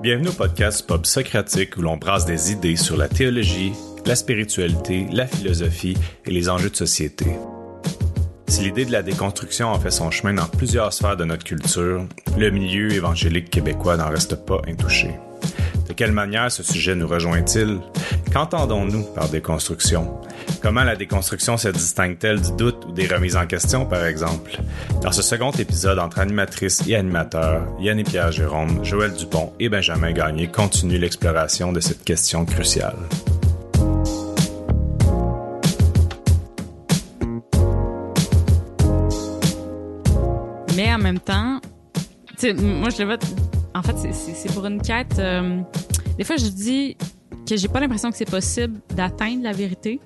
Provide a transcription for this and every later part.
Bienvenue au podcast Pop Socratique où l'on brasse des idées sur la théologie, la spiritualité, la philosophie et les enjeux de société. Si l'idée de la déconstruction a fait son chemin dans plusieurs sphères de notre culture, le milieu évangélique québécois n'en reste pas intouché. De quelle manière ce sujet nous rejoint-il? Qu'entendons-nous par déconstruction? Comment la déconstruction se distingue-t-elle du doute ou des remises en question, par exemple? Dans ce second épisode entre animatrices et animateurs, Yann et Pierre Jérôme, Joël Dupont et Benjamin Gagné continuent l'exploration de cette question cruciale. Mais en même temps, moi je le vois. En fait, c'est pour une quête. Euh, des fois, je dis que j'ai pas l'impression que c'est possible d'atteindre la vérité.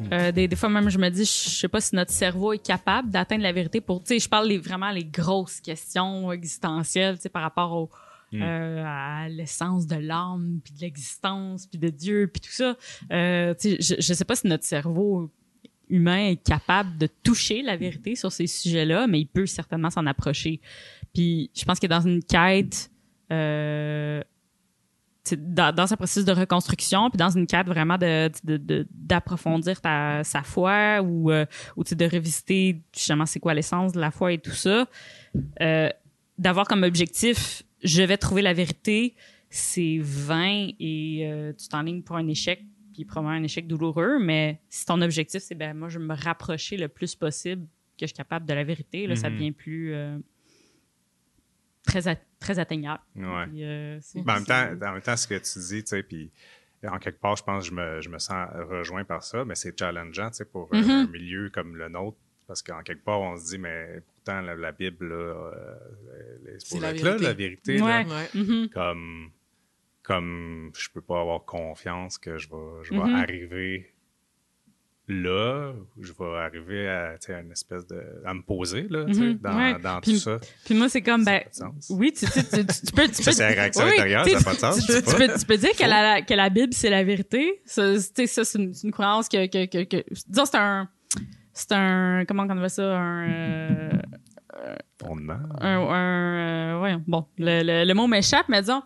Hmm. Euh, des, des, fois même je me dis je sais pas si notre cerveau est capable d'atteindre la vérité pour tu sais je parle les, vraiment les grosses questions existentielles tu sais par rapport au hmm. euh, à l'essence de l'âme puis de l'existence puis de Dieu puis tout ça euh, tu sais je, je sais pas si notre cerveau humain est capable de toucher la vérité sur ces sujets-là mais il peut certainement s'en approcher puis je pense que dans une quête dans, dans un processus de reconstruction, puis dans une quête vraiment de, d'approfondir ta, sa foi ou, euh, ou de revisiter justement c'est quoi l'essence de la foi et tout ça, euh, d'avoir comme objectif je vais trouver la vérité, c'est vain et euh, tu t'enlignes pour un échec, puis probablement un échec douloureux, mais si ton objectif c'est ben moi je veux me rapprocher le plus possible que je suis capable de la vérité, là, ça mm-hmm. devient plus très, très atteignable. Ouais. Euh, ben, en, même temps, en même temps, ce que tu dis, tu sais, puis en quelque part, je pense que je me, je me sens rejoint par ça, mais c'est challengeant, tu sais, pour mm-hmm. un milieu comme le nôtre, parce qu'en quelque part, on se dit, mais pourtant, la, Bible, là, euh, c'est la vérité. Là, la vérité ouais. Mm-hmm. comme, comme je peux pas avoir confiance que je vais, je vais mm-hmm. arriver là, je vais arriver à, une espèce de, à me poser, là, mm dans, dans tout ça. Puis moi, c'est comme, ben, oui, tu, tu, tu, tu, peux, tu ça, c'est la réaction intérieure, ça n'a pas de sens. Tu, peux, tu peux dire que la, que la Bible, c'est la vérité. Ça, ça c'est une, une, croyance que, que, que, que disons, c'est un, c'est un, comment on appelle ça, un, euh, Fondement. Un, un, euh, ouais, bon, le, le, le mot m'échappe, mais disons,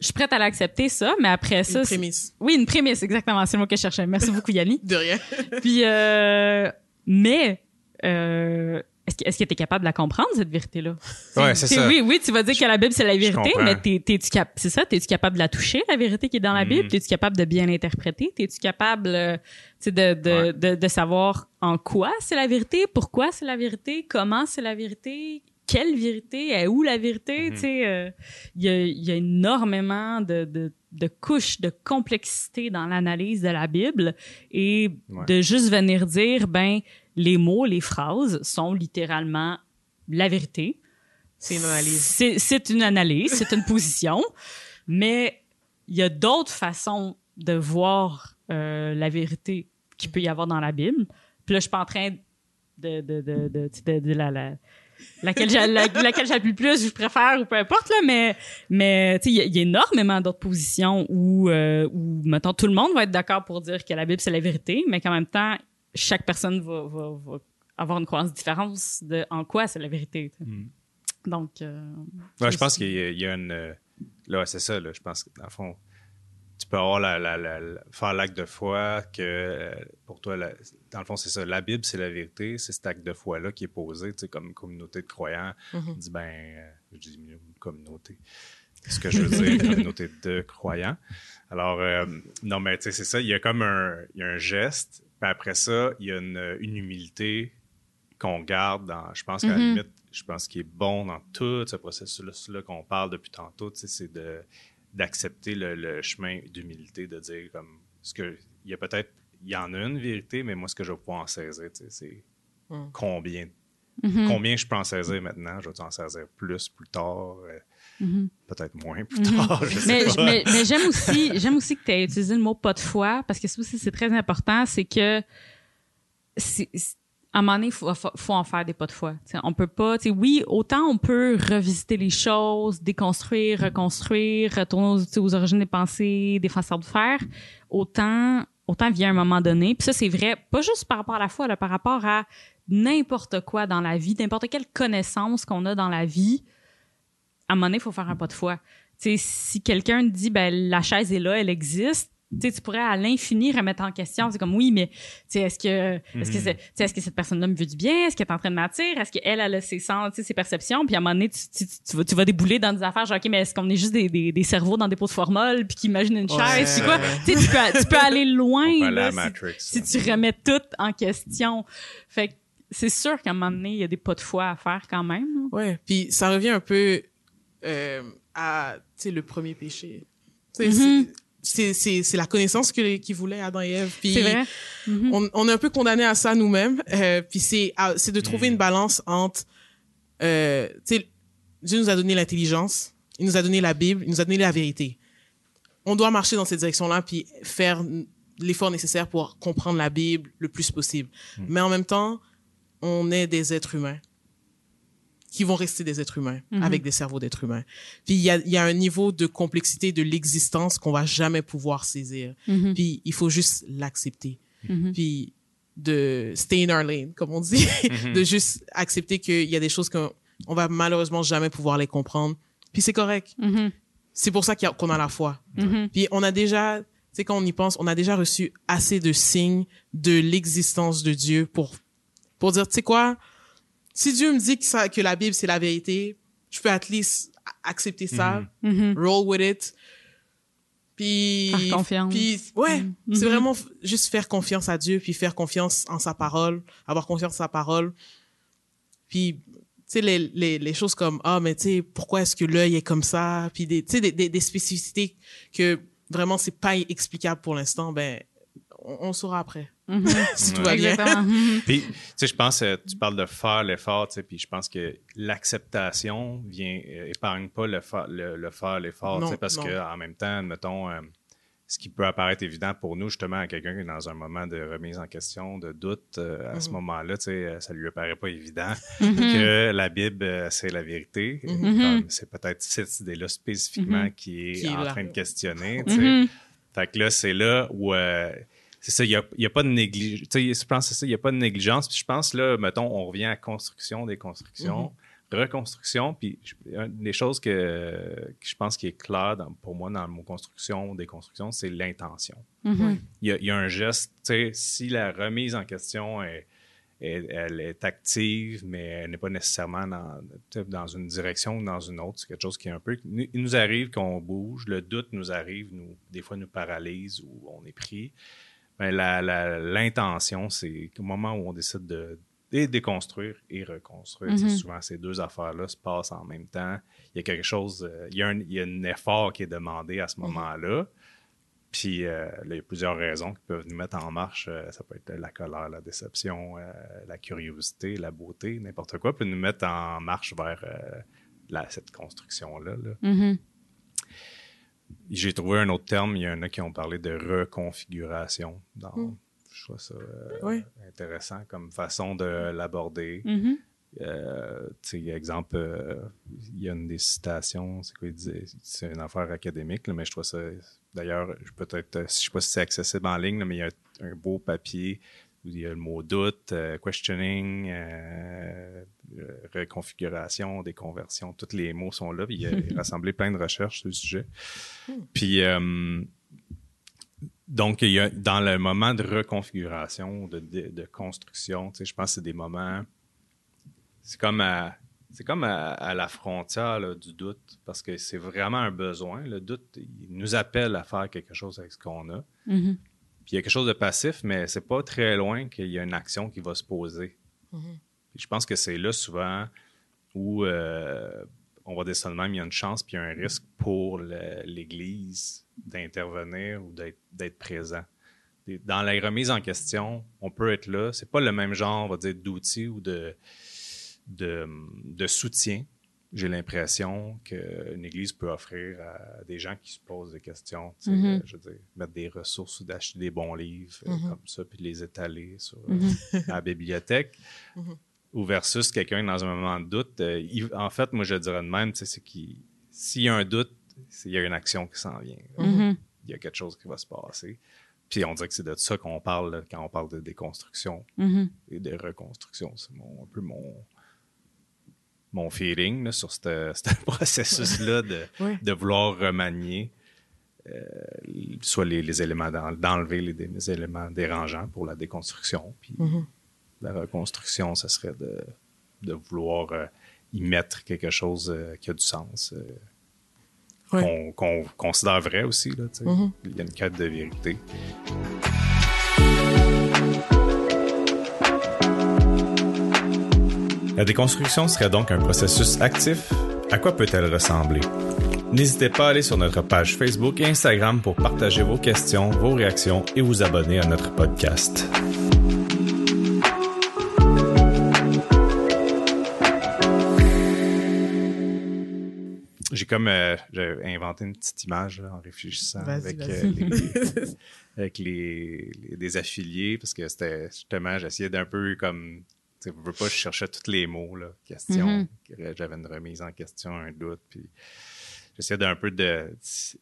je suis prête à l'accepter ça, mais après ça, une prémisse. Oui, une prémisse, exactement, c'est le mot que je cherchais. Merci beaucoup Yanni. de rien. Puis euh, mais euh, est-ce que est-ce que tu es capable de la comprendre cette vérité là Ouais, c'est ça. Oui, oui, tu vas dire que la Bible c'est la vérité, mais t'es t'es tu cap c'est ça, t'es tu capable de la toucher la vérité qui est dans la Bible, mm. t'es tu capable de bien l'interpréter, t'es tu capable euh, de de, de de savoir en quoi c'est la vérité, pourquoi c'est la vérité, comment c'est la vérité, quelle vérité, est où la vérité, mhm. tu sais, euh, il y, a, y, a, énormément de, de, de, couches de complexité dans l'analyse de la Bible et de juste venir dire, ben, les mots, les phrases sont littéralement la vérité. C'est une analyse. C'est une analyse, c'est une position, mais il y a d'autres façons de voir euh, la vérité qu'il peut y avoir dans la Bible. Puis là, je suis pas en train de, de, de, de, de la, la laquelle j'appuie plus, je préfère ou peu importe là, mais mais tu sais il y, a énormément d'autres positions où euh, où mettons tout le monde va être d'accord pour dire que la Bible c'est la vérité, mais qu'en même temps chaque personne va, va, va avoir une croyance différente de en quoi c'est la vérité. Mm. Donc euh, ouais, je pense qu'il y, a une là c'est ça là, je pense que dans le fond peux avoir la, la, la, faire l'acte de foi que euh, pour toi, dans le fond, c'est ça. La Bible, c'est la vérité. C'est cet acte de foi-là qui est posé, tu sais, comme communauté de croyants. Mm-hmm. On dit, ben, euh, je dis une communauté. Ce que je veux dire, communauté de croyants. Alors, euh, non, mais tu sais, c'est ça. Il y a comme un, il y a un geste. Puis après ça, il y a une, une humilité qu'on garde dans, je pense qu'à la mm-hmm. limite, je pense qu'il est bon dans tout ce processus-là qu'on parle depuis tantôt, tu sais, c'est de d'accepter le, chemin d'humilité, de dire comme ce que il y a peut-être il y en a une vérité, mais moi ce que je vais pouvoir en saisir, c'est hmm. combien mm-hmm. combien je peux en saisir maintenant, je vais en saisir plus plus tard. Euh, mm-hmm. Peut-être moins plus mm-hmm. tard. je mais, sais pas. mais, mais j'aime aussi, j'aime aussi que tu aies utilisé le mot pas de foi parce que ça aussi c'est très important, c'est que à un moment donné, faut, faut, en faire des pas de foi. T'sais, on peut pas, oui, autant on peut revisiter les choses, déconstruire, reconstruire, retourner aux, aux origines des pensées, des façons de faire, autant, autant vient un moment donné. Puis ça, c'est vrai, pas juste par rapport à la foi, là, par rapport à n'importe quoi dans la vie, n'importe quelle connaissance qu'on a dans la vie. À un moment donné, faut faire un pas de foi. tu sais, si quelqu'un dit, ben, la chaise est là, elle existe, tu sais, tu pourrais à l'infini remettre en question. C'est comme oui, mais tu sais, est-ce que est-ce que Mhm. c'est- tu sais, est-ce que cette personne-là me veut du bien? Est-ce qu'elle est en train de mentir? Est-ce qu'elle elle a ses sens, ses perceptions? Puis à un moment donné, tu, tu, tu- tu vas tu vas débouler dans des affaires genre ok, mais est-ce qu'on est juste des, des, des cerveaux dans des pots de formol puis qui imaginent une Ouais. chaise C'est quoi? Tu peux tu peux aller loin là, si- Matrix. si, tu remets tout en question. Fait que c'est sûr qu'à un moment donné, il y a des pas de foi à faire quand même. Ouais, puis ça revient un peu euh, à, tu sais, le premier péché. Tu sais, Mhm. C'est- c'est c'est la connaissance que qu'ils voulaient Adam et Ève. Puis C'est vrai. On, on est un peu condamné à ça nous-mêmes. Euh, puis c'est c'est de trouver Mhm. une balance entre, euh, tu sais, Dieu nous a donné l'intelligence, il nous a donné la Bible, il nous a donné la vérité. On doit marcher dans cette direction-là puis faire l'effort nécessaire pour comprendre la Bible le plus possible. Mhm. Mais en même temps, on est des êtres humains qui vont rester des êtres humains Mhm. avec des cerveaux d'êtres humains. Puis il y a, y a un niveau de complexité de l'existence qu'on va jamais pouvoir saisir. Mhm. Puis il faut juste l'accepter. Mhm. Puis de stay in our lane, comme on dit, Mhm. de juste accepter qu'il y a des choses qu'on on va malheureusement jamais pouvoir les comprendre. Puis c'est correct. Mhm. C'est pour ça a- qu'on a la foi. Puis on a déjà, tu sais, quand on y pense, on a déjà reçu assez de signes de l'existence de Dieu pour, pour dire, tu sais quoi, si Dieu me dit que, ça, que la Bible c'est la vérité, je peux at least accepter ça, Mhm. roll with it. Puis, Faire confiance. puis ouais, Mhm. c'est vraiment f- juste faire confiance à Dieu, puis faire confiance en sa parole, avoir confiance en sa parole. Puis, tu sais, les, les, les choses comme, ah, mais tu sais, pourquoi est-ce que l'œil est comme ça? Puis, des, tu sais, des, des, des spécificités que vraiment, c'est pas explicable pour l'instant, ben, on, on saura après, Si tout Ouais. va bien. Exactement. Puis, tu sais, je pense, euh, tu parles de faire l'effort, tu sais, puis je pense que l'acceptation vient, euh, épargne pas le, fa- le, le faire l'effort, tu sais, parce non. que en même temps, mettons, euh, ce qui peut apparaître évident pour nous, justement, à quelqu'un qui est dans un moment de remise en question, de doute, euh, à ce Mhm. moment-là, tu sais, ça lui apparaît pas évident Mhm. que la Bible, euh, c'est la vérité. Mhm. C'est peut-être cette idée-là spécifiquement qui est Qui est en là. train de questionner, tu sais. Fait que là, c'est là où. C'est ça, il n'y a, y a pas de négligence. Je pense que c'est ça, il n'y a pas de négligence. Puis je pense, là, mettons, on revient à construction, déconstruction, reconstruction. Puis une des choses que, que je pense qui est clair dans- pour moi dans le mot construction, déconstruction, c'est l'intention. Mhm. Il y, a, il y a un geste, tu sais, si la remise en question est, est- elle est active, mais elle n'est pas nécessairement dans, dans une direction ou dans une autre. C'est quelque chose qui est un peu. Il nous arrive qu'on bouge, le doute nous arrive, nous, des fois nous paralyse ou on est pris. La- l'intention, c'est au moment où on décide de dé- déconstruire et reconstruire. Mhm. Souvent, ces deux affaires-là se passent en même temps. Il y a quelque chose, euh, il, y a un, il y a un effort qui est demandé à ce moment-là. Puis euh, là, il y a plusieurs raisons qui peuvent nous mettre en marche. Euh, ça peut être la colère, la déception, euh, la curiosité, la beauté, n'importe quoi, peut nous mettre en marche vers la- cette construction-là. là. Mhm. J'ai trouvé un autre terme, il y en a qui ont parlé de reconfiguration. Dans, Mm. Je trouve ça euh, Oui. intéressant comme façon de l'aborder. Euh, sais, exemple, euh, il y a une des citations, c'est quoi il disait? C'est une affaire académique, là, mais je trouve ça. D'ailleurs, je peut-être, je sais pas si c'est accessible en ligne, là, mais il y a un beau papier il y a le mot doute, euh, questioning, euh, euh, reconfiguration, déconversion, tous les mots sont là. Puis il a rassemblé plein de recherches sur le sujet. Puis euh, donc, il y a, dans le moment de reconfiguration, de, de, de construction, tu sais, je pense que c'est des moments. C'est comme à, c'est comme à, à la frontière là, du doute, parce que c'est vraiment un besoin. Le doute, il nous appelle à faire quelque chose avec ce qu'on a. Mhm. Puis il y a quelque chose de passif, mais c'est pas très loin qu'il y a une action qui va se poser. Mhm. Puis je pense que c'est là souvent où euh, on va dire même, il y a une chance puis il y a un risque pour l'Église d'intervenir ou d'être présent. Dans la remise en question, on peut être là. C'est pas le même genre, on va dire, d'outils ou de, de, de soutien. J'ai l'impression qu'une Église peut offrir à des gens qui se posent des questions. Mhm. euh, Je veux dire, mettre des ressources ou d'acheter des bons livres euh, Mhm. comme ça, puis de les étaler sur euh, Mhm. à la bibliothèque. Ou versus quelqu'un dans un moment de doute. euh, il- en fait, moi, je dirais de même, c'est qu'il s'il y a un doute, il y a une action qui s'en vient. Il y a quelque chose qui va se passer. Puis on dirait que c'est de ça qu'on parle là, quand on parle de déconstruction et de reconstruction. C'est mon- un peu mon, mon feeling là, sur ce ce processus-là de, Ouais. de vouloir remanier euh, soit les, les éléments, d'en- d'enlever les, les éléments dérangeants pour la déconstruction. Puis Mhm. la reconstruction, ça serait de, de vouloir euh, y mettre quelque chose euh, qui a du sens, Ouais. qu'on considère vrai aussi. Là. Mhm. Il y a une quête de vérité. La déconstruction serait donc un processus actif. À quoi peut-elle ressembler? N'hésitez pas à aller sur notre page Facebook et Instagram pour partager vos questions, vos réactions et vous abonner à notre podcast. J'ai comme euh, j'ai inventé une petite image là, en réfléchissant avec, euh, les, avec les, les- des affiliés parce que c'était justement j'essayais d'un peu comme je veux pas je cherchais tous les mots là question. Mhm. j'avais une remise en question un doute puis j'essayais d'un peu de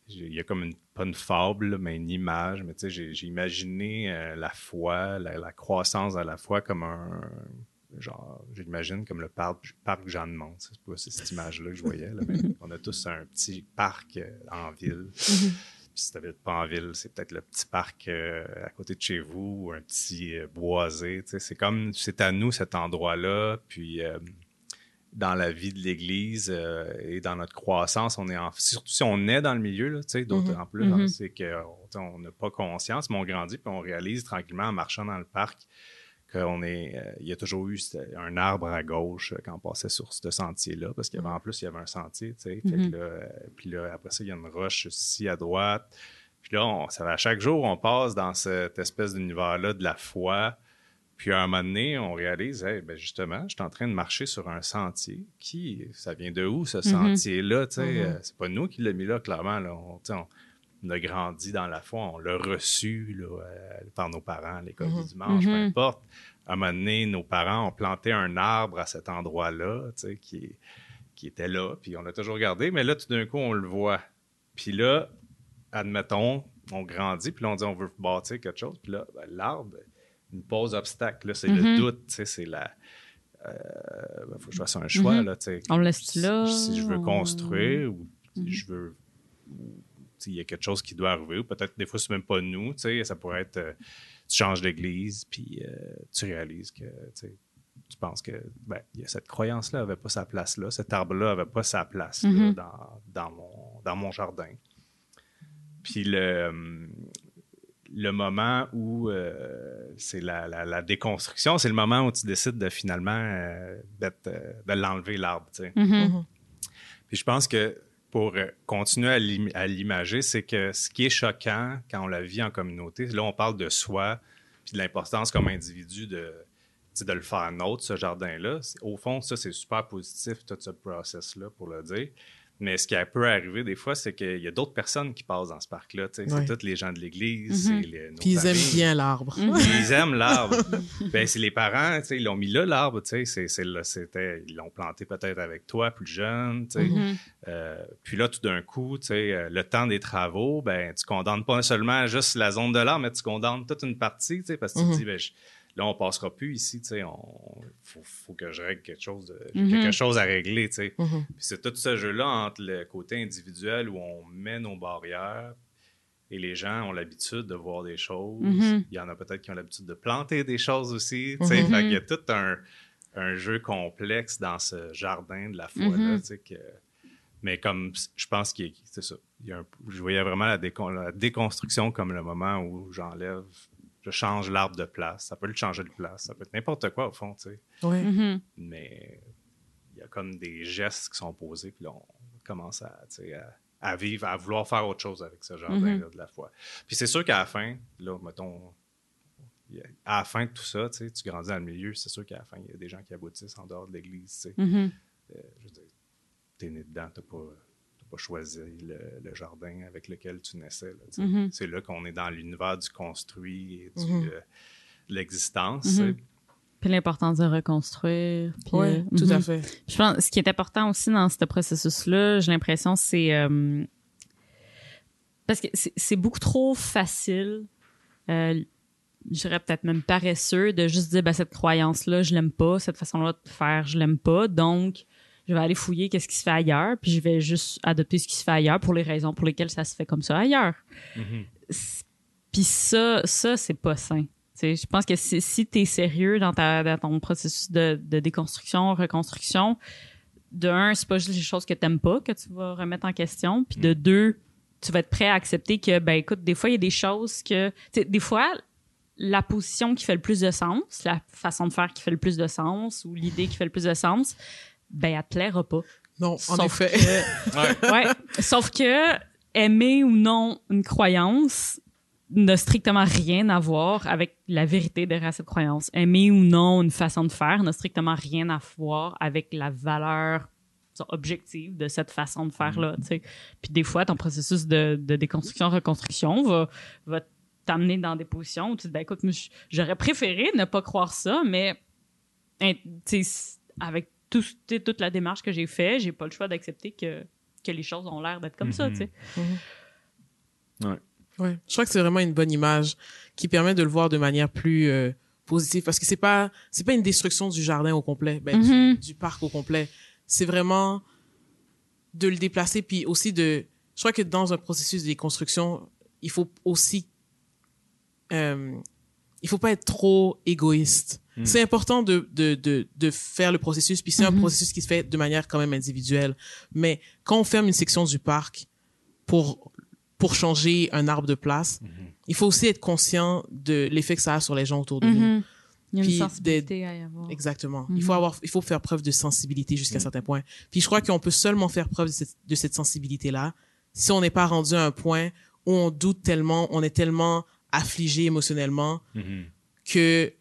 il y a comme une pas une fable là, mais une image mais tu sais j'ai imaginé euh, la foi la, la croissance à la foi comme un genre j'imagine comme le parc parc Jean de Mont c'est pas cette image là que je voyais là, mais on a tous un petit parc euh, en ville Si t'habites pas en ville, c'est peut-être le petit parc euh, à côté de chez vous ou un petit euh, boisé. tu. C'est comme, c'est à nous cet endroit-là. Puis euh, dans la vie de l'Église et dans notre croissance, on est en, surtout si on est dans le milieu, tu Mhm. en plus, hein, Mhm. c'est qu'on n'a pas conscience, mais on grandit puis on réalise tranquillement en marchant dans le parc qu'on est, euh, il y a toujours eu un arbre à gauche euh, quand on passait sur ce sentier-là, parce qu'il y avait en plus, il y avait un sentier, tu sais. Mhm. là, euh, puis là, après ça, il y a une roche ici à droite. Puis là, on, ça va, chaque jour, on passe dans cette espèce d'univers-là de la foi. Puis à un moment donné, on réalise, hey, ben justement, je suis en train de marcher sur un sentier. Qui, ça vient de où, ce sentier-là? tu sais? Mhm. Euh, c'est pas nous qui l'avons mis là, clairement. Là. On, on- on a grandi dans la foi, on l'a reçu là, euh, par nos parents à l'école Mhm. du dimanche, peu Mhm. importe. À un moment donné, nos parents ont planté un arbre à cet endroit-là, tu sais, qui, qui était là, puis on l'a toujours regardé, mais là, tout d'un coup, on le voit. Puis là, admettons, on grandit, puis là, on dit on veut bâtir quelque chose, puis là, ben, l'arbre, il nous pose obstacle. Là, c'est le Mhm. doute, tu sais, c'est la. Il faut que je fasse un choix, là, tu sais. On laisse là? si je veux on- construire ou si Mhm. je veux. Il y a quelque chose qui doit arriver, ou peut-être des fois, c'est même pas nous, tu sais, ça pourrait être. euh, tu changes d'église, puis euh, tu réalises que, tu penses que ben, il y a cette croyance-là n'avait pas sa place là, cet arbre-là n'avait pas sa place là, Mhm. dans, dans, mon, dans mon jardin. Puis le, hum, le moment où euh, c'est la, la- la déconstruction, c'est le moment où tu décides de finalement euh, euh, de l'enlever l'arbre. tu sais. Mhm. Mhm. Puis je pense que pour euh, continuer à l'im- à l'imager, c'est que ce qui est choquant quand on la vit en communauté, là on parle de soi, puis de l'importance comme individu de, de le faire nôtre, ce jardin-là. Au fond, ça c'est super positif, tout ce process-là, pour le dire. Mais ce qui peut arriver des fois, c'est qu'il y a d'autres personnes qui passent dans ce parc-là. C'est tous les gens de l'Église, Mhm. nos Puis ils aiment bien l'arbre. Mhm. Ils aiment l'arbre. ben, c'est les parents, tu sais, ils l'ont mis là, l'arbre, tu sais, c'est- c'est le- c'était, ils l'ont planté peut-être avec toi, plus jeune, tu sais. Mhm. Euh, puis là, tout d'un coup, tu sais, euh, le temps des travaux, ben, tu condamnes pas seulement juste la zone de l'arbre, mais tu condamnes toute une partie, tu sais, parce que tu Mhm. te dis, ben, je- là, on passera plus ici, tu sais, on, faut, faut que je règle quelque chose, de, Mhm. quelque chose à régler, tu sais. Mhm. Puis c'est tout ce jeu-là entre le côté individuel où on met nos barrières et les gens ont l'habitude de voir des choses. Mhm. Il y en a peut-être qui ont l'habitude de planter des choses aussi. tu sais. Fait qu'il y a tout un, un jeu complexe dans ce jardin de la. Mhm. tu sais, que- Mais comme je pense qu'il y a- c'est ça. Il y a un- je voyais vraiment la, décon- la déconstruction comme le moment où j'enlève, je change l'arbre de place. Ça peut le changer de place. Ça peut être n'importe quoi au fond, tu sais. Mhm. mais il y a comme des gestes qui sont posés, puis là, on commence à, tu sais, à, à vivre, à vouloir faire autre chose avec ce jardin-là de la foi. Puis c'est sûr qu'à la fin, là, mettons, à la fin de tout ça, tu sais, tu grandis dans le milieu, c'est sûr qu'à la fin, il y a des gens qui aboutissent en dehors de l'Église, tu sais. Mhm. Euh, je veux dire, t'es né dedans, t'as pas, pas choisi le, le jardin avec lequel tu naissais, là. Mhm. C'est là qu'on est dans l'univers du construit et du, Mhm. euh, de l'existence, Mhm. sais. Puis l'importance de reconstruire. puis, Oui, euh, tout à fait. Je pense ce qui est important aussi dans ce processus-là, j'ai l'impression, c'est euh, parce que c'est beaucoup trop facile, euh, je dirais peut-être même paresseux, de juste dire ben, cette croyance-là, je l'aime pas, cette façon-là de faire, je l'aime pas, donc je vais aller fouiller qu'est-ce qui se fait ailleurs, puis je vais juste adopter ce qui se fait ailleurs pour les raisons pour lesquelles ça se fait comme ça ailleurs. Mhm. C- Puis ça, ça c'est pas sain. Tu sais, je pense que si, si tu es sérieux dans, ta, dans ton processus de, de déconstruction, reconstruction, de un, c'est pas juste les choses que t'aimes pas que tu vas remettre en question, puis de deux, tu vas être prêt à accepter que, ben écoute, des fois, il y a des choses que... tu Des fois, la position qui fait le plus de sens, la façon de faire qui fait le plus de sens, ou l'idée qui fait le plus de sens, ben elle te plaira pas. Non, en Sauf effet. que- ouais. Sauf que aimer ou non une croyance n'a strictement rien à voir avec la vérité derrière cette croyance. Aimer ou non une façon de faire n'a strictement rien à voir avec la valeur objective de cette façon de faire-là. tu sais. Puis des fois, ton processus de, de déconstruction-reconstruction va, va t'amener dans des positions où tu te dis, ben, écoute, j'aurais préféré ne pas croire ça, mais tu sais, avec tout, toute la démarche que j'ai faite, j'ai pas le choix d'accepter que, que les choses ont l'air d'être comme ça. Mhm. tu sais. Ouais, je crois que c'est vraiment une bonne image qui permet de le voir de manière plus euh, positive parce que c'est pas c'est pas une destruction du jardin au complet, ben, du- Mhm. du, parc au complet. C'est vraiment de le déplacer puis aussi de je crois que dans un processus de déconstruction, il faut aussi euh, il faut pas être trop égoïste. Mm. C'est important de, de, de, de faire le processus, puis c'est un Mhm. processus qui se fait de manière quand même individuelle. Mais quand on ferme une section du parc pour, pour changer un arbre de place, Mhm. il faut aussi être conscient de l'effet que ça a sur les gens autour de nous. Mhm. Il y a Puis une sensibilité à y avoir. Exactement. Il faut avoir, il faut faire preuve de sensibilité jusqu'à Mhm. certains points. Puis je crois qu'on peut seulement faire preuve de cette, de cette sensibilité-là si on n'est pas rendu à un point où on doute tellement, on est tellement affligé émotionnellement que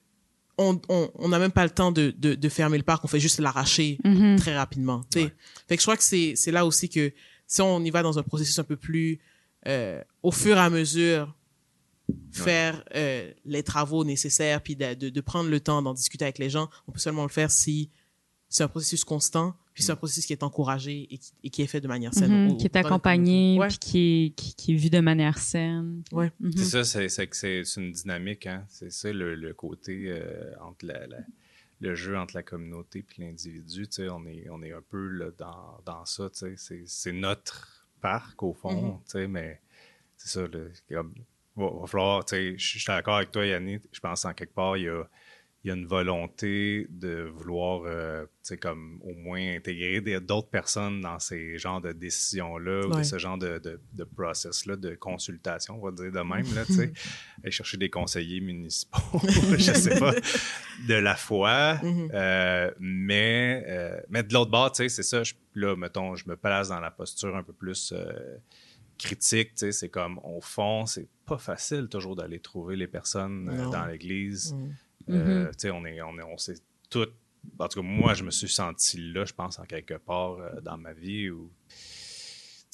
on on on n'a même pas le temps de, de de fermer le parc, on fait juste l'arracher Mhm. très rapidement. tu sais. Ouais. Fait que je crois que c'est c'est là aussi que si on y va dans un processus un peu plus euh, au fur et à mesure faire euh, les travaux nécessaires puis de, de, de prendre le temps d'en discuter avec les gens, on peut seulement le faire si c'est un processus constant puis c'est un processus qui est encouragé et qui, et qui est fait de manière saine. Mhm. au- qui est accompagné, puis qui est, qui, qui est vu de manière saine. Ouais. Mhm. C'est ça, c'est, une dynamique, hein. C'est ça le, le côté euh, entre la, la- le jeu entre la communauté et l'individu. Tu sais, on est, on est un peu là, dans, dans ça. Tu sais, c'est, notre parc au fond. Mhm. Tu sais, mais c'est ça. Comme, va, va falloir. Tu sais, je je suis d'accord avec toi, Yannick. Je pense en quelque part il y a, il y a une volonté de vouloir, euh, comme au moins intégrer des- d'autres personnes dans ces genres de décisions-là ou de ce genre de, de, de process-là, de consultation, on va dire de même, là, tu sais. Aller chercher des conseillers municipaux, je sais pas, de la foi. Mhm. euh, mais, euh, mais de l'autre bord, c'est ça. Je, là, mettons, je me place dans la posture un peu plus euh, critique. C'est comme, au fond, c'est pas facile toujours d'aller trouver les personnes dans l'Église. Mhm. Tu sais, on est, on est, on s'est tout. En tout cas, moi, je me suis senti là, je pense, en quelque part euh, dans ma vie où.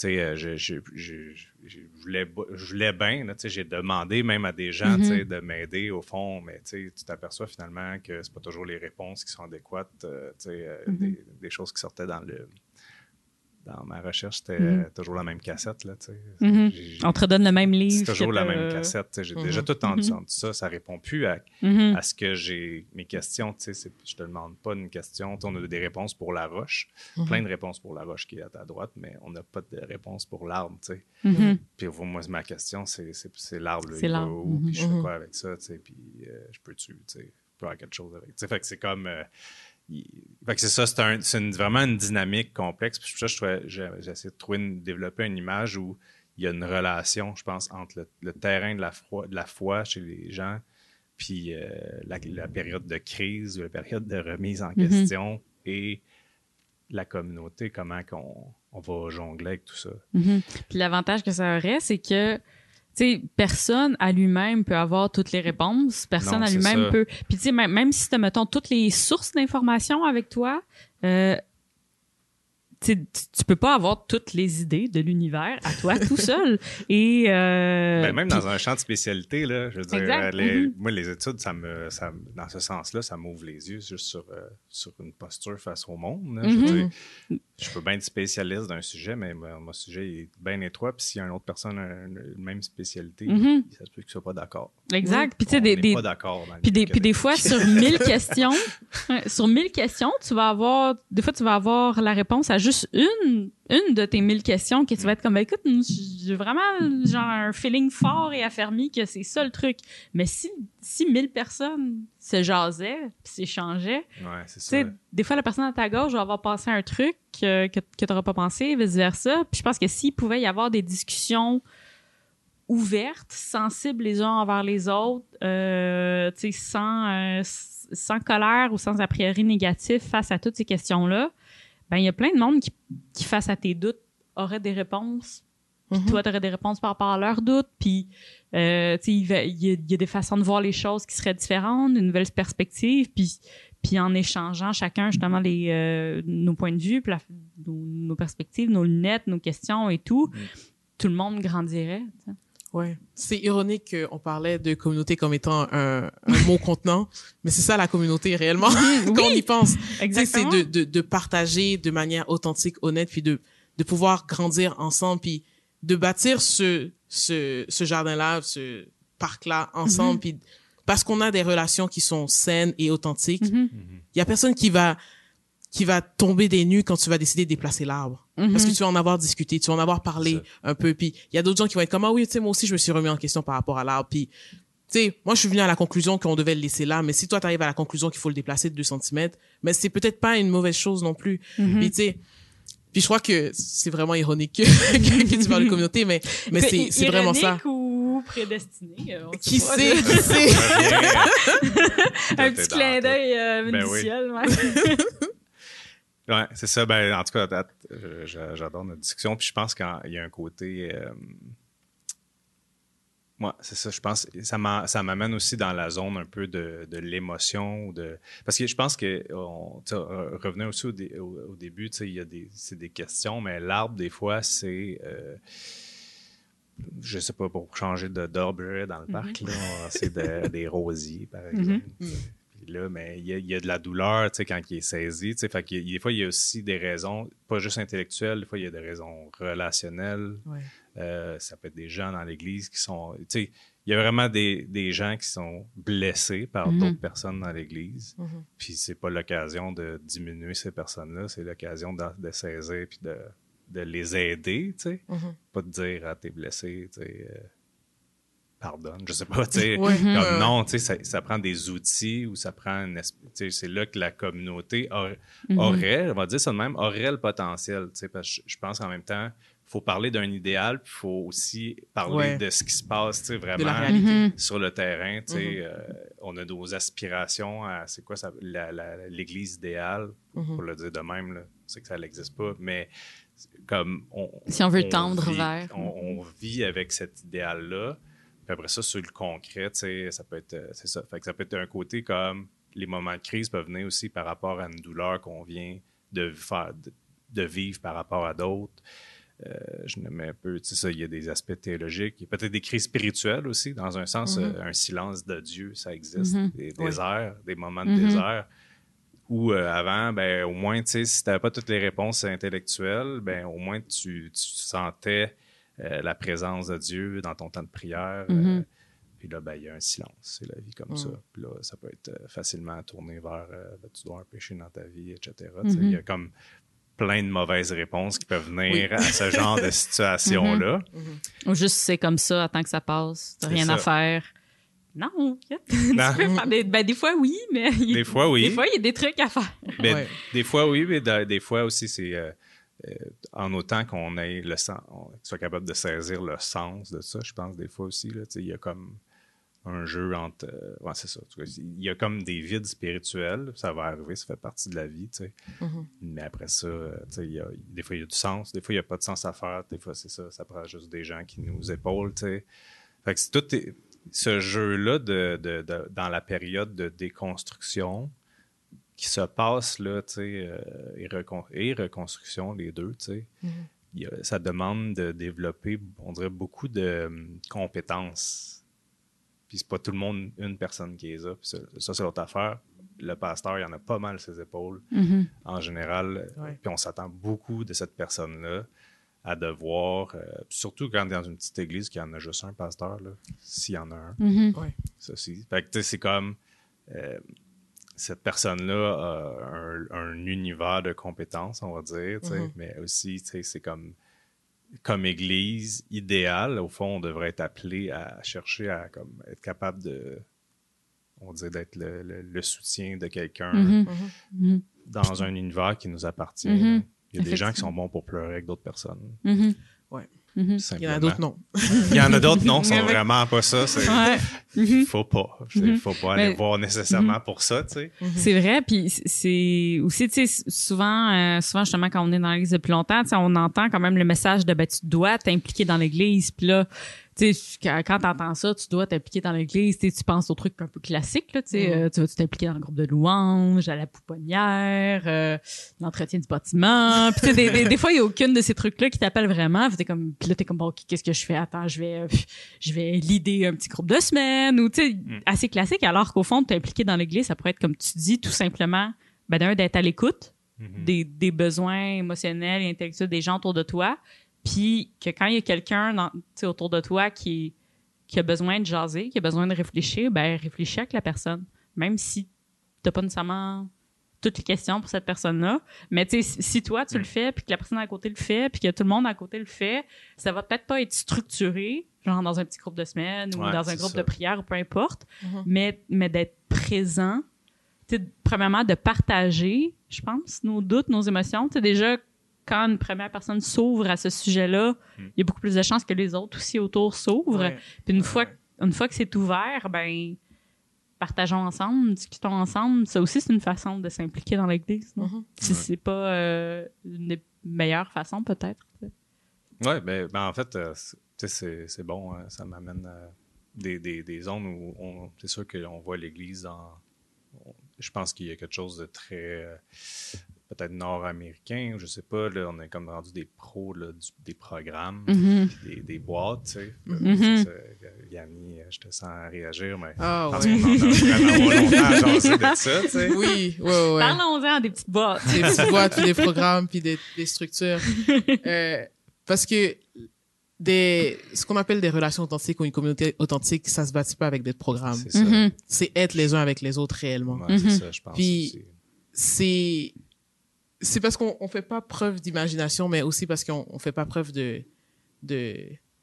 Euh, je, je, je, je- je voulais, je voulais bien, j'ai demandé même à des gens, sais, de m'aider au fond, mais tu t'aperçois finalement que c'est pas toujours les réponses qui sont adéquates, euh, des, des choses qui sortaient dans le dans ma recherche, c'était Mhm. euh, toujours la même cassette, là, tu sais. Mhm. On te redonne le même livre. C'est toujours la même cassette, tu sais. J'ai Mhm. déjà tout entendu ça, ça répond plus à à ce que j'ai mes questions, tu sais, c'est- je te demande pas une question, on a des réponses pour la roche, plein de réponses pour la roche qui est à ta droite, mais on n'a pas de réponse pour l'arbre, tu sais. Puis pour moi, ma question, c'est l'arbre, là, C'est l'arbre, où, puis je fais quoi avec ça, tu sais, puis euh, je peux-tu, tu sais, faire quelque chose avec, tu sais, fait que c'est comme, euh, fait que c'est ça, c'est un- c'est une- vraiment une dynamique complexe, puis ça, j'ai essayé de trouver, une- développer une image où il y a une relation, je pense, entre le, le terrain de la, foi, de la foi chez les gens, puis euh, la, la période de crise ou la période de remise en Mhm. question et la communauté, comment qu'on on va jongler avec tout ça. Mhm. Puis l'avantage que ça aurait, c'est que sais, personne à lui-même peut avoir toutes les réponses. Personne Non, à lui-même peut. Puis tu sais, même, même si tu mettons toutes les sources d'informations avec toi, euh, tu tu peux pas avoir toutes les idées de l'univers à toi tout seul. Et euh, Ben, même dans un champ de spécialité, là, je veux dire, Exact. euh, les- Mhm. moi, les études, ça me, ça, dans ce sens-là, ça m'ouvre les yeux juste sur, euh, sur une posture face au monde. là. Je veux Mhm. dire, je peux bien être spécialiste d'un sujet, mais mon, mon sujet est bien étroit. Puis s'il y a une autre personne a une, une même spécialité, Mhm. ça se peut qu'il soit pas d'accord. Exact. Puis tu sais, des, des, puis des, des fois, sur 1000 questions, sur 1000 questions, tu vas avoir, des fois, tu vas avoir la réponse à juste une, une de tes 1000 questions que tu vas être comme, ben, écoute, j'ai vraiment, genre, un feeling fort et affermi que c'est ça le truc. Mais si, si 1000 personnes se jasaient, puis s'échangeaient, Ouais, c'est des fois, la personne à ta gauche va avoir passé un truc que, que tu n'auras pas pensé, vice-versa. Puis je pense que s'il pouvait y avoir des discussions ouvertes, sensibles les uns envers les autres, euh, tu sais, sans, euh, sans colère ou sans a priori négatif face à toutes ces questions-là, ben il y a plein de monde qui, qui face à tes doutes, aurait des réponses. Puis Mhm. toi, tu aurais des réponses par rapport à leurs doutes. Puis, euh, tu sais, il, y, a, il y a des façons de voir les choses qui seraient différentes, une nouvelle perspective. Puis, puis en échangeant chacun justement les, euh, nos points de vue, puis la- nos, nos perspectives, nos lunettes, nos questions et tout, Mm. tout le monde grandirait. Ouais. C'est ironique qu'on parlait de communauté comme étant un, un mot contenant, mais c'est ça la communauté réellement, quand on y pense. Sais, c'est Exactement. de, de, de partager de manière authentique, honnête, puis de, de pouvoir grandir ensemble, puis de bâtir ce, ce, ce jardin-là, ce parc-là ensemble, puis parce qu'on a des relations qui sont saines et authentiques, il Mhm. y a personne qui va qui va tomber des nues quand tu vas décider de déplacer l'arbre. Mhm. Parce que tu vas en avoir discuté, tu vas en avoir parlé C'est un peu. Puis il y a d'autres gens qui vont être comme ah oui, tu sais moi aussi je me suis remis en question par rapport à l'arbre. Puis tu sais moi je suis venu à la conclusion qu'on devait le laisser là, mais si toi tu arrives à la conclusion qu'il faut le déplacer de 2 cm, mais c'est peut-être pas une mauvaise chose non plus. Mhm. Puis tu sais puis je crois que c'est vraiment ironique que, que, que tu parles de communauté, mais mais c'est c'est vraiment ça. ironique ou prédestiné. euh, on Qui sait, qui sait? Un petit clin d'œil euh, Ben oui. ouais. Ouais, c'est ça. Ben, en tout cas, à date, j'a- j'adore notre discussion. Puis je pense qu'il y a un côté. Euh... Moi, c'est ça. Je pense ça m'a- ça m'amène aussi dans la zone un peu de, de l'émotion. De... Parce que je pense que on, revenez aussi au, dé- au- au début, il y a des, c'est des questions, mais l'arbre, des fois, c'est. Euh... Je sais pas, pour changer de d'arbre dans le parc, là, c'est de- des rosiers, par exemple. tu sais. Là, mais il y, a, il y a de la douleur, tu sais, quand il est saisi, tu sais. Fait des fois, il y a aussi des raisons, pas juste intellectuelles, des fois, il y a des raisons relationnelles. Ouais. Euh, ça peut être des gens dans l'église qui sont, tu sais, il y a vraiment des, des gens qui sont blessés par Mhm. d'autres personnes dans l'église. Mhm. Puis c'est pas l'occasion de diminuer ces personnes-là, c'est l'occasion de, de saisir puis de, de les aider, tu sais. Mhm. Pas de dire, ah, t'es blessé, tu sais, euh, pardonne, je sais pas, tu sais. Ouais. Comme Ouais. non, tu sais, ça, ça prend des outils ou ça prend une esp- tu sais, c'est là que la communauté a- Mhm. aurait, on va dire ça de même, aurait le potentiel, tu sais, parce que je- pense qu'en même temps, il faut parler d'un idéal, puis il faut aussi parler Ouais. de ce qui se passe, vraiment réalité. Mhm. sur le terrain, tu sais, Mhm. euh, on a nos aspirations à, c'est quoi ça, la- la- l'église idéale, Mhm. pour le dire de même, là, c'est que ça n'existe pas, mais comme on, Si on veut tendre vit, vers. On, on vit avec cet idéal-là. Puis après ça, sur le concret, ça peut être, euh, c'est ça. Fait que ça peut être un côté comme les moments de crise peuvent venir aussi par rapport à une douleur qu'on vient de faire, de, vivre par rapport à d'autres. Euh, je ne mets un peu, tu sais, ça, il y a des aspects théologiques. Il y a peut-être des crises spirituelles aussi, dans un sens, Mhm. euh, un silence de Dieu, ça existe. Mhm. Des Oui. déserts, des moments de Mhm. désert. Euh, avant, ben, au moins, tu sais, si tu n'avais pas toutes les réponses intellectuelles, ben, au moins tu, tu sentais euh, la présence de Dieu dans ton temps de prière. euh, Mhm. puis là, ben, il y a un silence. C'est la vie comme ça. Puis là, ça peut être euh, facilement tourné vers euh, ben, tu dois un péché dans ta vie, etc. Il y a comme plein de mauvaises réponses qui peuvent venir Oui. à ce genre de situation-là. Mhm. Ou juste c'est comme ça, attends que ça passe. T'as rien ça. à faire. Non, tu Non. peux faire des, ben, des fois oui, mais Des fois, oui. Des fois, il y a des trucs à faire. Ouais. Des fois, oui, mais des fois aussi, c'est euh, euh, en autant qu'on ait le sens, soit capable de saisir le sens de ça, je pense, des fois aussi, là, il y a comme un jeu entre. euh, ouais, c'est ça. Il y a comme des vides spirituels, ça va arriver, ça fait partie de la vie. Mhm. Mais après ça, euh, tu sais, il y a- des fois, il y a du sens, des fois, il n'y a pas de sens à faire, des fois, c'est ça, ça prend juste des gens qui nous épaulent, tu sais. Fait que c'est tout est- ce jeu-là de, de- de- dans la période de déconstruction qui se passe, là, tu sais, euh, et, recon- et reconstruction, les deux, tu sais, Mhm. a- ça demande de développer, on dirait, beaucoup de hum, compétences. Puis c'est pas tout le monde, une personne qui est là. Puis ça, ça, c'est l'autre affaire. le pasteur, il y en a pas mal ses épaules Mhm. en général. Ouais. Puis on s'attend beaucoup de cette personne-là à devoir, euh, surtout quand dans une petite église qu'il y en a juste un pasteur, là, s'il y en a un, ça aussi. Fait que tu sais, c'est comme euh, cette personne-là a un, un univers de compétences, on va dire, Mhm. mais aussi, c'est comme comme église idéale, au fond, on devrait être appelé à chercher à comme être capable de on dirait d'être le, le- le soutien de quelqu'un Mhm. Mhm. Mhm. dans un univers qui nous appartient. Il y a des gens qui sont bons pour pleurer avec d'autres personnes. Mhm. Mhm. Il y en a d'autres, non. Il y en a d'autres, non, sont vraiment pas ça. C'est, Ouais. Mhm. Faut pas. Mhm. Faut pas aller Mais- voir nécessairement pour ça, tu sais. C'est vrai, puis c'est aussi, tu sais, souvent, euh, souvent justement quand on est dans l'église depuis longtemps, tu sais, on entend quand même le message de ben tu dois t'impliquer dans l'église, puis là, tu sais, quand, t'entends ça, tu dois t'impliquer dans l'église, tu penses au truc un peu classique, là, tu sais, Mhm. euh, tu vas t'impliquer dans le groupe de louanges, à la pouponnière, euh, l'entretien du bâtiment, puis des, des, des fois il y a aucune de ces trucs-là qui t'appelle vraiment, puis comme, puis là t'es comme bon, ok, qu'est-ce que je fais? Attends, je vais, euh, je vais l'idée un petit groupe de semaines ou tu sais, assez classique, alors qu'au fond, t'impliquer dans l'église, ça pourrait être comme tu dis, tout simplement, ben d'un d'être à l'écoute Mhm. des, des besoins émotionnels et intellectuels des gens autour de toi, puis que quand il y a quelqu'un autour de toi qui, qui a besoin de jaser, qui a besoin de réfléchir, ben réfléchis avec la personne, même si t'as pas nécessairement toutes les questions pour cette personne-là. Mais tu sais, si- si toi, tu le fais, puis que la personne à côté le fait, puis que tout le monde à côté le fait, ça va peut-être pas être structuré, genre dans un petit groupe de semaine ou Ouais, dans un groupe ça. de prière ou peu importe, Mhm. mais, mais d'être présent, tu sais, premièrement, de partager, je pense, nos doutes, nos émotions. Tu sais, déjà, quand une première personne s'ouvre à ce sujet-là, il Mm. y a beaucoup plus de chances que les autres aussi autour s'ouvrent. Ouais. Puis une Ouais, fois, ouais. une fois que c'est ouvert, ben partageons ensemble, discutons ensemble. Ça aussi, c'est une façon de s'impliquer dans l'Église. Mhm. Si c'est pas euh, une des meilleures façons, peut-être. Ouais, ben, ben, en fait, euh, c'est- bon. hein, ça m'amène à des, des, des zones où on, c'est sûr qu'on voit l'Église dans. on- je pense qu'il y a quelque chose de très. Euh, peut-être nord-américain, je sais pas. Là, on est comme rendu des pros là, du- des programmes, puis des, des boîtes, tu sais. Mhm. C'est ça, Yanni, euh, je te sens réagir, mais. Ah, Parce qu'on en a vraiment avoir longtemps à jaser de ça, tu sais. Oui, ouais, ouais. Parlons-en des petites boîtes. des petites boîtes, puis des programmes, puis des, des structures. Euh, parce que des, ce qu'on appelle des relations authentiques ou une communauté authentique, ça se bâtit pas avec des programmes. C'est ça. Mhm. C'est être les uns avec les autres réellement. Ouais, c'est ça, je pense. Puis-. C'est c'est parce qu'on on fait pas preuve d'imagination, mais aussi parce qu'on on fait pas preuve de de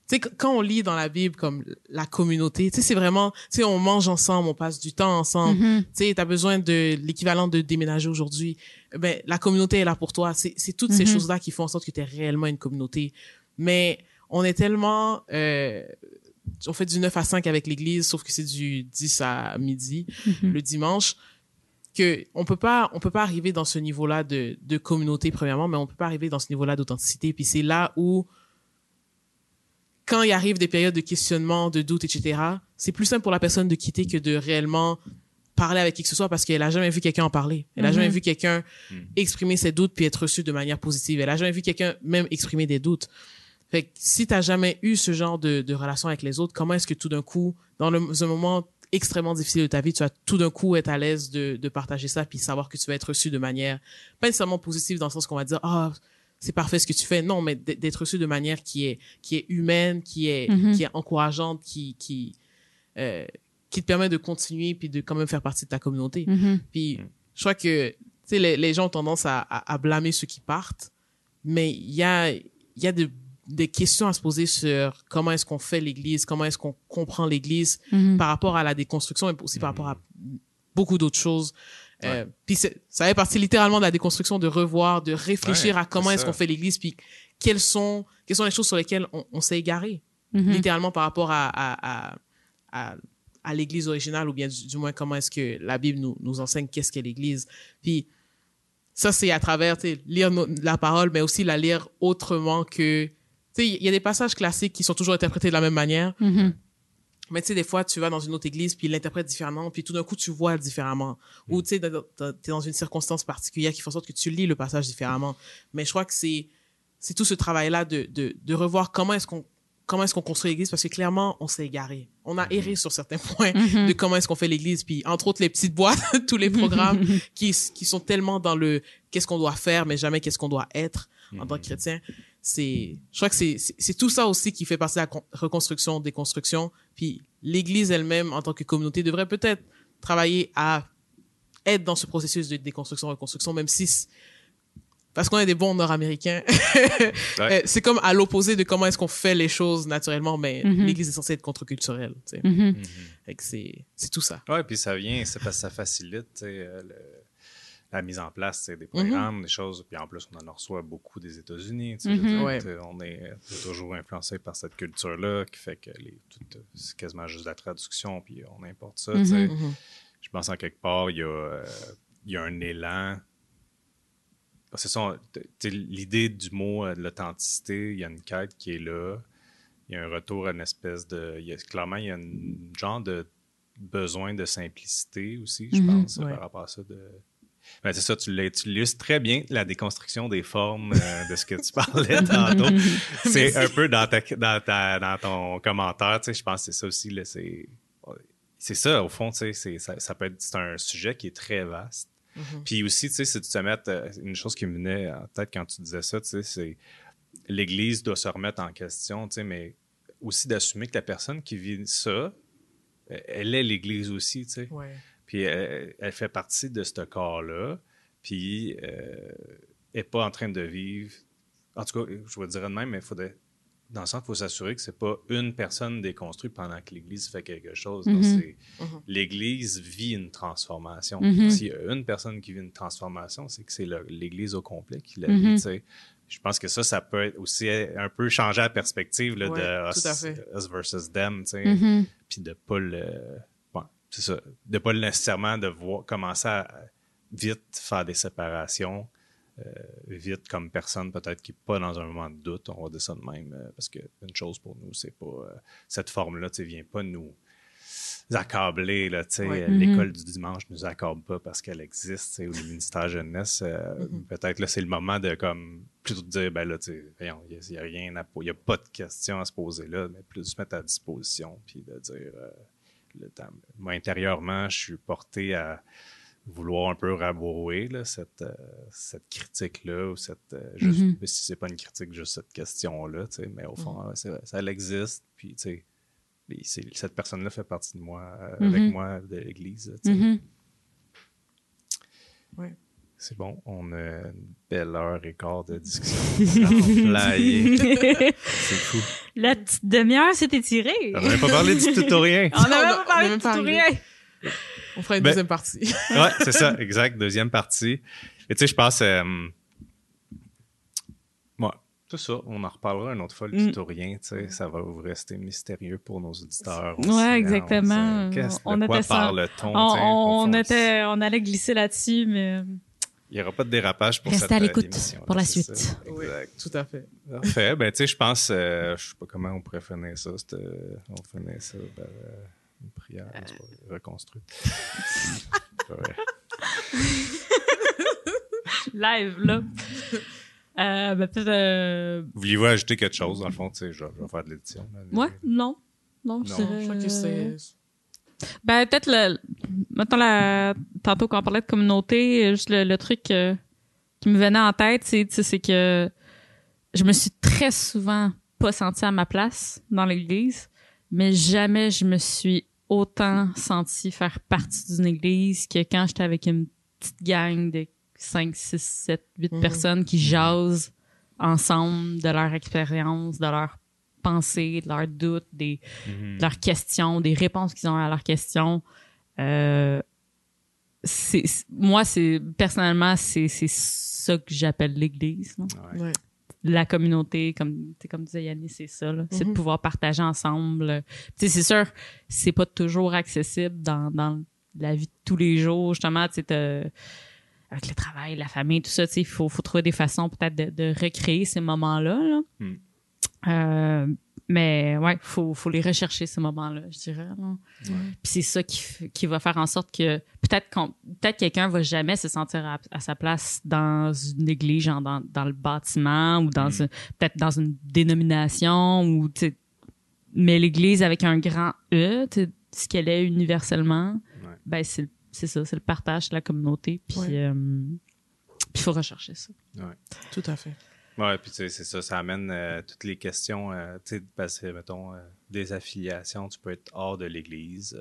tu sais qu- quand on lit dans la Bible comme la communauté, tu sais c'est vraiment tu sais on mange ensemble, on passe du temps ensemble. Mhm. tu sais, t'as besoin de l'équivalent de déménager aujourd'hui. Ben, la communauté est là pour toi. C'est, toutes ces Mhm. choses-là qui font en sorte que t'es réellement une communauté. Mais on est tellement, euh, on fait du 9 à 5 avec l'église, sauf que c'est du 10 à midi, Mhm. le dimanche, que on peut pas, on peut pas arriver dans ce niveau-là de, de communauté, premièrement, mais on peut pas arriver dans ce niveau-là d'authenticité. Puis c'est là où, quand il arrive des périodes de questionnement, de doute, etc., c'est plus simple pour la personne de quitter que de réellement parler avec qui que ce soit parce qu'elle a jamais vu quelqu'un en parler. Elle a Mhm. jamais vu quelqu'un Mhm. exprimer ses doutes puis être reçu de manière positive. Elle a jamais vu quelqu'un même exprimer des doutes. Fait que si t'as jamais eu ce genre de, de relation avec les autres, comment est-ce que tout d'un coup, dans le, un moment extrêmement difficile de ta vie, tu vas tout d'un coup être à l'aise de, de partager ça puis savoir que tu vas être reçu de manière pas nécessairement positive dans le sens qu'on va dire ah c'est parfait ce que tu fais non mais d'être reçu de manière qui est qui est humaine qui est Mhm. qui est encourageante qui qui euh, qui te permet de continuer puis de quand même faire partie de ta communauté Mhm. puis je crois que tu sais les, les gens ont tendance à, à, à blâmer ceux qui partent, mais il y a il y a de- des questions à se poser sur comment est-ce qu'on fait l'Église, comment est-ce qu'on comprend l'Église Mhm. par rapport à la déconstruction et aussi par rapport à beaucoup d'autres choses. Euh, puis ça fait partie littéralement de la déconstruction, de revoir, de réfléchir Ouais, à comment est-ce qu'on fait l'Église, puis quelles sont quelles sont les choses sur lesquelles on, on s'est égaré Mhm. littéralement par rapport à, à, à, à, à l'Église originale, ou bien du, du moins comment est-ce que la Bible nous, nous enseigne qu'est-ce qu'est l'Église. Puis ça, c'est à travers tu sais, lire no- la parole, mais aussi la lire autrement que... Tu sais, il y a des passages classiques qui sont toujours interprétés de la même manière, Mhm. mais tu sais, des fois, tu vas dans une autre église, puis ils l'interprètent différemment, puis tout d'un coup, tu vois différemment. Ou tu sais, t'es dans une circonstance particulière qui fait en sorte que tu lis le passage différemment. Mais je crois que c'est c'est tout ce travail-là de, de, de revoir comment est-ce qu'on comment est-ce qu'on construit l'église, parce que clairement, on s'est égaré. On a erré sur certains points Mhm. de comment est-ce qu'on fait l'Église, puis entre autres les petites boîtes, tous les programmes qui qui sont tellement dans le qu'est-ce qu'on doit faire, mais jamais qu'est-ce qu'on doit être en tant que chrétien. C'est, je crois que c'est c'est tout ça aussi qui fait partie de la con- reconstruction, déconstruction. Puis l'Église elle-même en tant que communauté devrait peut-être travailler à être dans ce processus de déconstruction, reconstruction, même si parce qu'on est des bons Nord-Américains, Ouais. Euh, c'est comme à l'opposé de comment est-ce qu'on fait les choses naturellement, mais Mhm. l'Église est censée être contre-culturelle. tu sais. Fait que c'est c'est tout ça. Ouais, puis ça vient, c'est parce que ça facilite tu sais, euh, le- la mise en place des programmes, des choses. Puis en plus, on en reçoit beaucoup des États-Unis. Mhm. Ouais. sais, On est toujours influencé par cette culture-là qui fait que euh, c'est quasiment juste la traduction, puis on importe ça. Mhm. Je pense en quelque part, il y a, euh, y a un élan. C'est ça, l'idée du mot euh, de l'authenticité, il y a une quête qui est là. Il y a un retour à une espèce de. il y a- clairement, il y a un genre de besoin de simplicité aussi, je pense, ouais. par rapport à ça. De... Ben, c'est ça, tu l'as- tu illustres très bien la déconstruction des formes euh, de ce que tu parlais tantôt. c'est un peu dans, ta, dans, ta- dans ton commentaire, tu sais, je pense que c'est ça aussi. là, C'est c'est ça, au fond, tu sais, c'est- ça, ça peut être c'est un sujet qui est très vaste. Mhm. Puis aussi, tu sais, si tu te mets, euh, une chose qui me venait en tête quand tu disais ça, tu sais, c'est l'Église doit se remettre en question, tu sais, mais aussi d'assumer que la personne qui vit ça, elle est l'Église aussi, tu sais. Ouais. Puis elle, elle fait partie de ce corps-là, puis euh, elle n'est pas en train de vivre. En tout cas, je vais dire de même, mais il faudrait. Dans le sens, il faut s'assurer que c'est pas une personne déconstruite pendant que l'Église fait quelque chose. Mhm. c'est- Mhm. L'Église vit une transformation. Mhm. S'il y a une personne qui vit une transformation, c'est que c'est l'Église au complet qui la vit. Je pense que ça, ça peut être aussi un peu changer la perspective là, Ouais, de us, versus them. tu sais puis de pas le c'est ça de pas nécessairement de voir commencer à vite faire des séparations euh, vite comme personne peut-être qui n'est pas dans un moment de doute on va dire ça de même euh, parce que une chose pour nous c'est pas euh, cette forme là tu vient pas nous accabler là tu sais Ouais. euh, l'école du dimanche nous accorde pas parce qu'elle existe tu sais, ou le ministère jeunesse Mhm. peut-être là c'est le moment de comme plutôt de dire ben là tu sais voyons, il y a- rien à il a pas de questions à se poser là mais plus de se mettre à disposition puis de dire le moi intérieurement je suis porté à vouloir un peu rabrouer là, cette, euh, cette critique-là, ou cette, euh, juste, Mhm. si c'est pas une critique, juste cette question-là, tu sais, mais au fond, c'est vrai, ça elle existe, puis tu sais, cette personne-là fait partie de moi, euh, avec Mhm. moi, de l'Église. tu sais. Mhm. Ouais. C'est bon, on a une belle heure et quart de discussion. C'est fou. La petite demi-heure s'est étirée. On n'avait pas parlé du tutorien. On n'a On même a- pas parlé a même de pas tout arrivé. rien. On fera une Ben- deuxième partie. ouais, c'est ça, exact. Deuxième partie. Et tu sais, je pense. Euh, ouais, tout ça, on en reparlera une autre fois, le Mm. tutorien. Tu sais, ça va vous rester mystérieux pour nos auditeurs. aussi, Ouais, hein, exactement. on Qu'est-ce On de quoi était ça. parle-t-on? On, était, on allait glisser là-dessus, mais Il n'y aura pas de dérapage pour Restez cette à euh, l'écoute pour la suite. ça. Oui, Exact. tout à fait. Parfait. Ben, tu sais, je pense, euh, je sais pas comment on pourrait finir ça. c'était- On finit ça par euh, une prière pas- reconstruite. Live, là. Euh, ben, peut-être. Euh... Vouliez-vous ajouter quelque chose, dans le fond? Tu sais, je, je vais faire de l'édition. Ouais, non. Non, je dirais, Je crois que c'est. Ben, peut-être le. Mettons, la... tantôt, quand on parlait de communauté, juste le, le truc euh, qui me venait en tête, c'est, que je me suis très souvent pas sentie à ma place dans l'église, mais jamais je me suis autant sentie faire partie d'une église que quand j'étais avec une petite gang de 5, 6, 7, 8 Mhm. personnes qui jasent ensemble de leur expérience, de leurs pensées, de leurs doutes, des, Mhm. de leurs questions, des réponses qu'ils ont à leurs questions. Euh, c'est, moi, c'est personnellement, c'est, c'est ça que j'appelle l'Église. Ouais. Ouais. La communauté, comme, comme disait Yannis, c'est ça. C'est de Mhm. pouvoir partager ensemble. Tu sais, c'est sûr, c'est pas toujours accessible dans, dans la vie de tous les jours. Justement, tu avec le travail, la famille, tout ça, tu sais, il faut, faut trouver des façons peut-être de, de recréer ces moments-là. là. Mm. Euh, mais ouais, faut, faut les rechercher ces moments-là, je dirais. là. Puis c'est ça qui, qui va faire en sorte que peut-être qu'on peut-être quelqu'un va jamais se sentir à, à sa place dans une église, genre dans, dans le bâtiment ou dans Mm. peut-être dans une dénomination ou mais l'Église avec un grand E, ce qu'elle est universellement, Ouais. ben c'est c'est ça, c'est le partage de la communauté. Puis Ouais. euh, puis il faut rechercher ça. Tout à fait. Ouais, puis tu sais, c'est ça, ça amène euh, toutes les questions, euh, tu sais, parce que, mettons, euh, des affiliations, tu peux être hors de l'Église,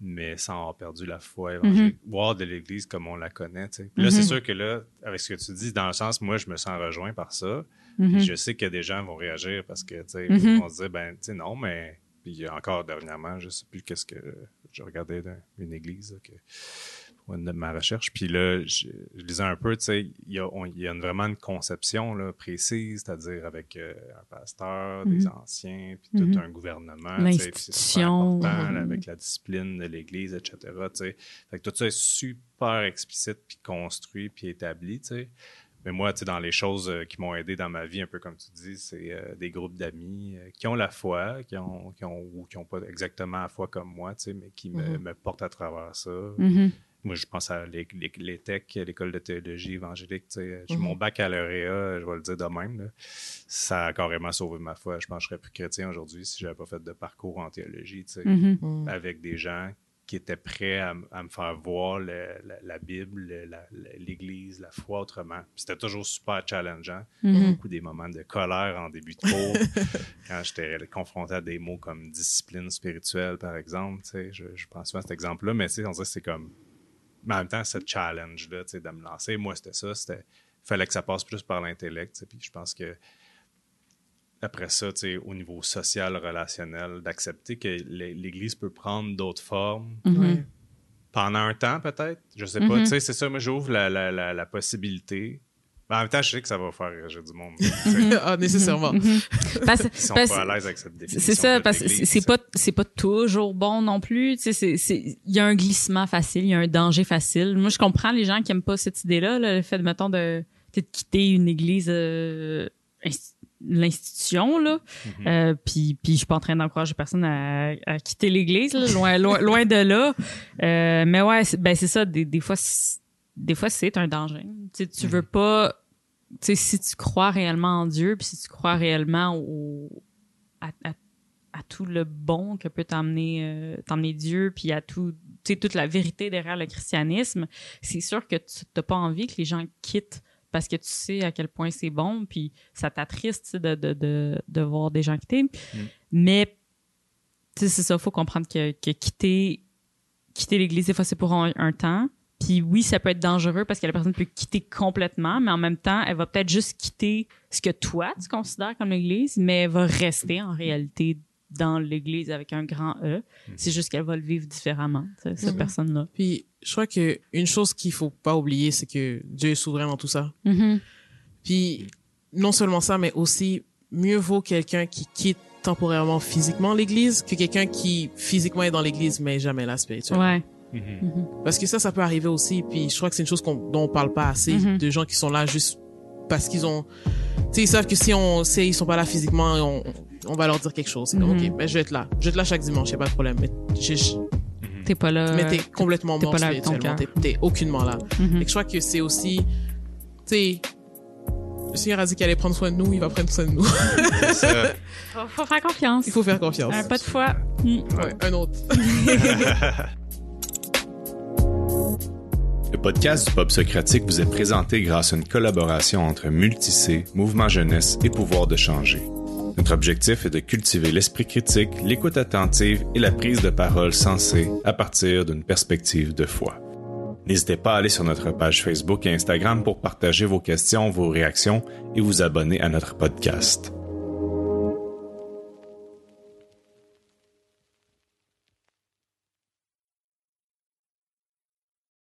mais sans avoir perdu la foi évangélique, ou hors de l'Église comme on la connaît, tu sais. Puis Là, c'est sûr que là, avec ce que tu dis, dans le sens, moi, je me sens rejoint par ça. Puis je sais que des gens vont réagir parce que, tu sais, ils vont se dire, ben, tu sais, non, mais. Puis encore dernièrement, je sais plus qu'est-ce que. Je regardais dans une église, là, que, de ma recherche. Puis là, je, je lisais un peu, tu sais, il y a, on- il y a une- vraiment une conception là, précise, c'est-à-dire avec euh, un pasteur, des Mhm. anciens, puis tout un gouvernement. tu sais, L'institution. Mhm. avec la discipline de l'Église, etc. tu sais. Fait que tout ça est super explicite, puis construit, puis établi, tu sais. Mais moi, tu sais, dans les choses euh, qui m'ont aidé dans ma vie, un peu comme tu dis, c'est euh, des groupes d'amis euh, qui ont la foi, qui ont, qui ont, ou qui n'ont pas exactement la foi comme moi, tu sais, mais qui me, me portent à travers ça. Moi, je pense à les, les, les techs, l'école de théologie évangélique. tu sais. J'ai Mhm. mon baccalauréat, je vais le dire de même. là. Ça a carrément sauvé ma foi. Je pense que je serais plus chrétien aujourd'hui si je n'avais pas fait de parcours en théologie. tu sais Mhm. Mm. avec des gens qui étaient prêts à, me faire voir le- la, la Bible, le- la- la- l'Église, la foi autrement. C'était toujours super challengeant. Mhm. Beaucoup des moments de colère en début de cours, quand j'étais confronté à des mots comme discipline spirituelle, par exemple. tu sais, Je, je pense souvent à cet exemple-là, mais tu sais, on dirait que c'est comme... Mais en même temps, ce challenge-là, tu sais, de me lancer, moi, c'était ça. C'était... Il fallait que ça passe plus par l'intellect. Puis je pense que après ça, tu sais, au niveau social, relationnel, d'accepter que l'É- l'Église peut prendre d'autres formes Mhm. Pendant un temps, peut-être. Je sais pas. Mhm. Tu sais, c'est ça, moi, j'ouvre la, la, la, la possibilité. Mais en même temps, je sais que ça va faire réagir du monde. ah, nécessairement. Mhm. Parce- Qui sont parce- pas à l'aise avec cette définition. C'est ça, de parce que c'est pas c'est pas toujours bon non plus. Tu sais, c'est c'est il y a un glissement facile, il y a un danger facile. Moi, je comprends les gens qui aiment pas cette idée-là, là, le fait de mettons de peut-être quitter une église, euh, inst- l'institution là. Mhm. Euh, puis puis je suis pas en train d'encourager personne à, à quitter l'église, loin loin loin de là. Euh, mais ouais, c'est- ben c'est ça. Des, des fois, c'est- des fois c'est un danger. Tu sais, tu veux pas sais, si tu crois réellement en Dieu, puis si tu crois réellement au, à, à, à tout le bon que peut t'emmener euh, t'emmener Dieu, puis à tout, toute la vérité derrière le christianisme, c'est sûr que tu n'as pas envie que les gens quittent parce que tu sais à quel point c'est bon, puis ça t'attriste de, de, de, de voir des gens quitter. Mais, tu sais, c'est ça, faut comprendre que, que quitter, quitter l'Église, des fois, c'est pour un, un temps. Puis oui, ça peut être dangereux parce que la personne peut quitter complètement, mais en même temps, elle va peut-être juste quitter ce que toi, tu considères comme l'Église, mais elle va rester en réalité dans l'Église avec un grand E. C'est juste qu'elle va le vivre différemment, tu sais, cette personne-là. Puis, je crois que une chose qu'il faut pas oublier, c'est que Dieu est souverain dans tout ça. Mhm. Puis, non seulement ça, mais aussi, mieux vaut quelqu'un qui quitte temporairement physiquement l'église que quelqu'un qui physiquement est dans l'église mais jamais là spirituellement. Ouais. Mhm. Parce que ça, ça peut arriver aussi. Puis je crois que c'est une chose qu'on, dont on parle pas assez Mhm. de gens qui sont là juste parce qu'ils ont, tu sais, ils savent que si on, si ils sont pas là physiquement, on, on va leur dire quelque chose. C'est comme, Mhm. ok, ben je vais être là, je vais être là chaque dimanche, y a pas de problème. Mais, je- je-. T'es pas là. mais t'es complètement t'es mort spirituellement. T'es, aucunement là. Et que je crois que c'est aussi, tu sais, le Seigneur a dit qu'il allait prendre soin de nous, il va prendre soin de nous. Faut, faut faire confiance. il faut faire confiance. Un pas de foi. Mm. Ouais, un autre. Le podcast du Pop Socratique vous est présenté grâce à une collaboration entre Multicé, Mouvement Jeunesse et Pouvoir de changer. Notre objectif est de cultiver l'esprit critique, l'écoute attentive et la prise de parole sensée à partir d'une perspective de foi. N'hésitez pas à aller sur notre page Facebook et Instagram pour partager vos questions, vos réactions et vous abonner à notre podcast.